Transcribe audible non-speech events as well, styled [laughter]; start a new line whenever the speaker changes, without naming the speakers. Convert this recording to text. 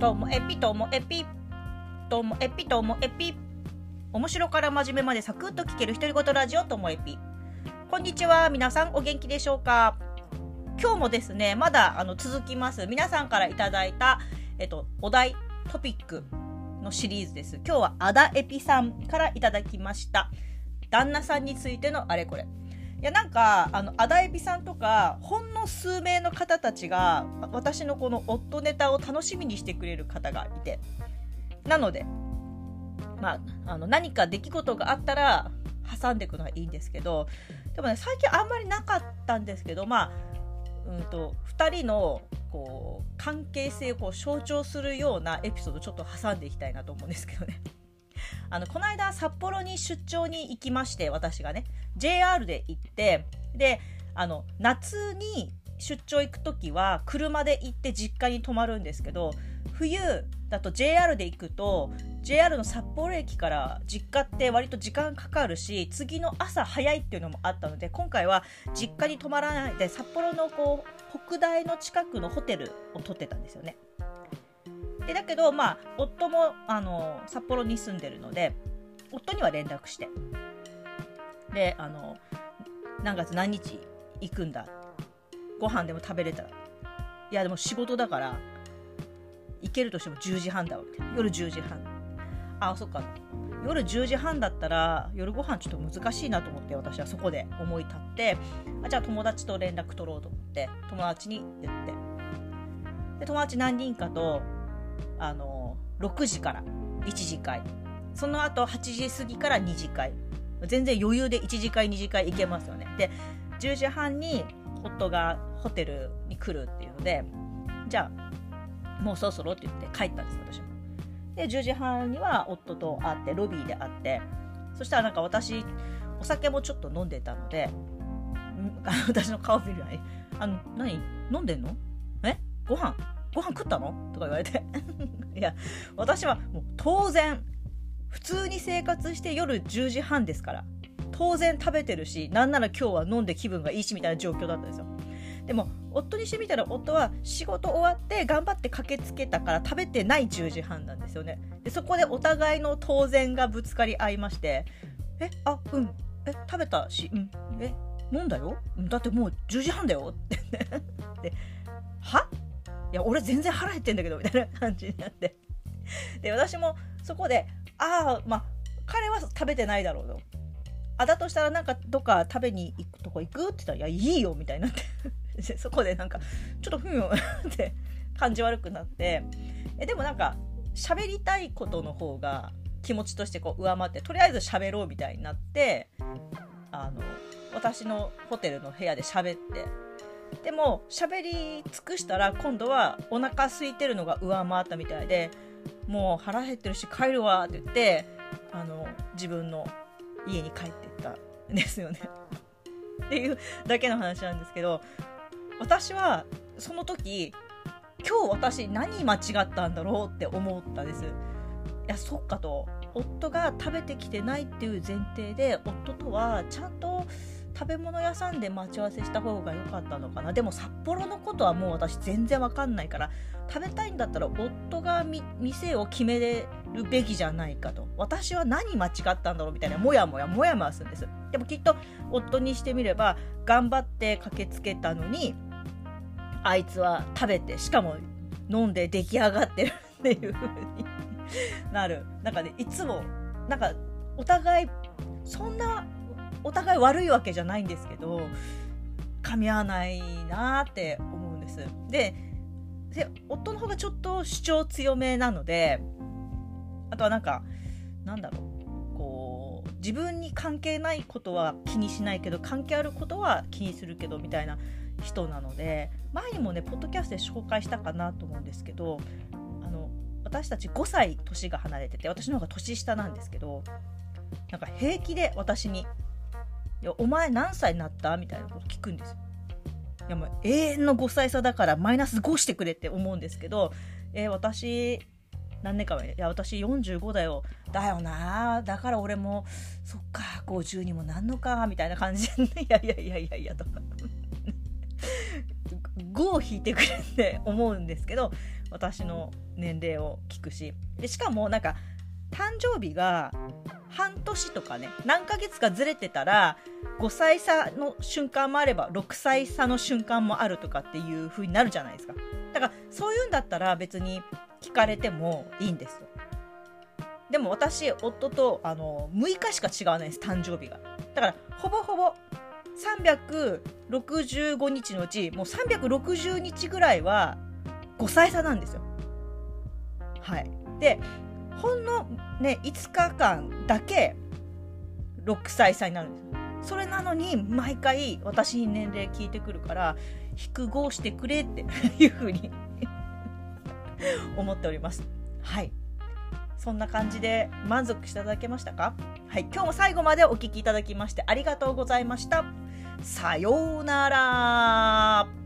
ともエピともエピともエピともエピ。面白から真面目までサクッと聞ける独り言ラジオともエピ。こんにちは皆さんお元気でしょうか？今日もですねまだあの続きます。皆さんからいただいた、えっと、お題トピックのシリーズです。今日はアダエピさんからいただきました。旦那さんについてのあれこれ。いやなんかあのアダエビさんとかほんの数名の方たちが私のこの夫ネタを楽しみにしてくれる方がいてなのでまあ、あの何か出来事があったら挟んでいくのはいいんですけどでもね最近あんまりなかったんですけどまあうんと2人のこう関係性をこう象徴するようなエピソードちょっと挟んでいきたいなと思うんですけどね。あのこの間札幌に出張に行きまして私がね JR で行ってであの夏に出張行く時は車で行って実家に泊まるんですけど冬だと JR で行くと JR の札幌駅から実家って割と時間かかるし次の朝早いっていうのもあったので今回は実家に泊まらないで札幌のこう北大の近くのホテルを取ってたんですよね。でだけどまあ夫もあの札幌に住んでるので夫には連絡して。であの何月何日行くんだ。ご飯でも食べれた。らいやでも仕事だから行けるとしても10時半だわみたいな。夜10時半。あそっか。夜10時半だったら夜ご飯ちょっと難しいなと思って私はそこで思い立ってあじゃあ友達と連絡取ろうと思って友達に言って。で友達何人かとあの6時から1次会。その後8時過ぎから2次会。全然余裕で1次会2次会行けますよね。で10時半に夫がホテルに来るっていうのでじゃあもうそろそろって言って帰ったんです私も。で10時半には夫と会ってロビーで会ってそしたらなんか私お酒もちょっと飲んでたので私の顔見る前に「あの何？飲んでんの？え？ご飯？ご飯食ったの?」とか言われて。[laughs] いや私はもう当然普通に生活して夜10時半ですから当然食べてるしなんなら今日は飲んで気分がいいしみたいな状況だったんですよ。でも夫にしてみたら夫は仕事終わって頑張って駆けつけたから食べてない10時半なんですよね。でそこでお互いの当然がぶつかり合いましてえあうん。え食べたしうん。え飲んだよ？だってもう10時半だよ。って。[laughs] は？いや俺全然腹減ってんだけどみたいな感じになって。で私もそこでああまあ彼は食べてないだろうと。あだとしたらなんかどっか食べに行くとこ行くって言ったら「いやいいよ」みたいになって。[laughs] そこでなんかちょっとふんよって感じ悪くなって。えでもなんか喋りたいことの方が気持ちとしてこう上回ってとりあえず喋ろうみたいになってあの私のホテルの部屋で喋ってでも喋り尽くしたら今度はお腹空いてるのが上回ったみたいでもう腹減ってるし帰るわって言ってあの自分の家に帰っていったんですよね。[laughs] っていうだけの話なんですけど私はその時今日私何間違ったんだろうって思ったんです。いやそっかと。夫が食べてきてないっていう前提で夫とはちゃんと食べ物屋さんで待ち合わせした方が良かったのかな。でも札幌のことはもう私全然わかんないから食べたいんだったら夫が店を決めれるべきじゃないかと。私は何間違ったんだろうみたいなモヤモヤモヤモヤするんです。でもきっと夫にしてみれば頑張って駆けつけたのにあいつは食べてしかも飲んで出来上がってるっていう風になる。なんかねいつもなんかお互いそんなお互い悪いわけじゃないんですけど噛み合わないなって思うんです。で夫の方がちょっと主張強めなのであとはなんかなんだろうこう自分に関係ないことは気にしないけど関係あることは気にするけどみたいな人なので前にもねポッドキャストで紹介したかなと思うんですけどあの私たち5歳年が離れてて私の方が年下なんですけどなんか平気で私にお前何歳になった？みたいなこと聞くんですよ。いやもう永遠の5歳差だからマイナス5してくれって思うんですけど、えー、私何年か前いや私45だよ。だよな。だから俺もそっか50にもなんのかみたいな感じでね。[laughs] いやいやいやいやいやとか。[laughs] ごい引いてくるって思うんですけど私の年齢を聞くし。でしかもなんか誕生日が半年とかね何ヶ月かずれてたら5歳差の瞬間もあれば6歳差の瞬間もあるとかっていう風になるじゃないですか。だからそういうんだったら別に聞かれてもいいんですよでも私夫とあの6日しか違わないです誕生日が。だからほぼほぼ365日のうちもう360日ぐらいは5歳差なんですよ。はい。でほんのね5日間だけ6歳差になるんですそれなのに毎回私に年齢聞いてくるから引くしてくれって [laughs] いうふうに [laughs] 思っております。はい。そんな感じで満足していただけましたか？はい。今日も最後までお聴きいただきましてありがとうございました。さようなら。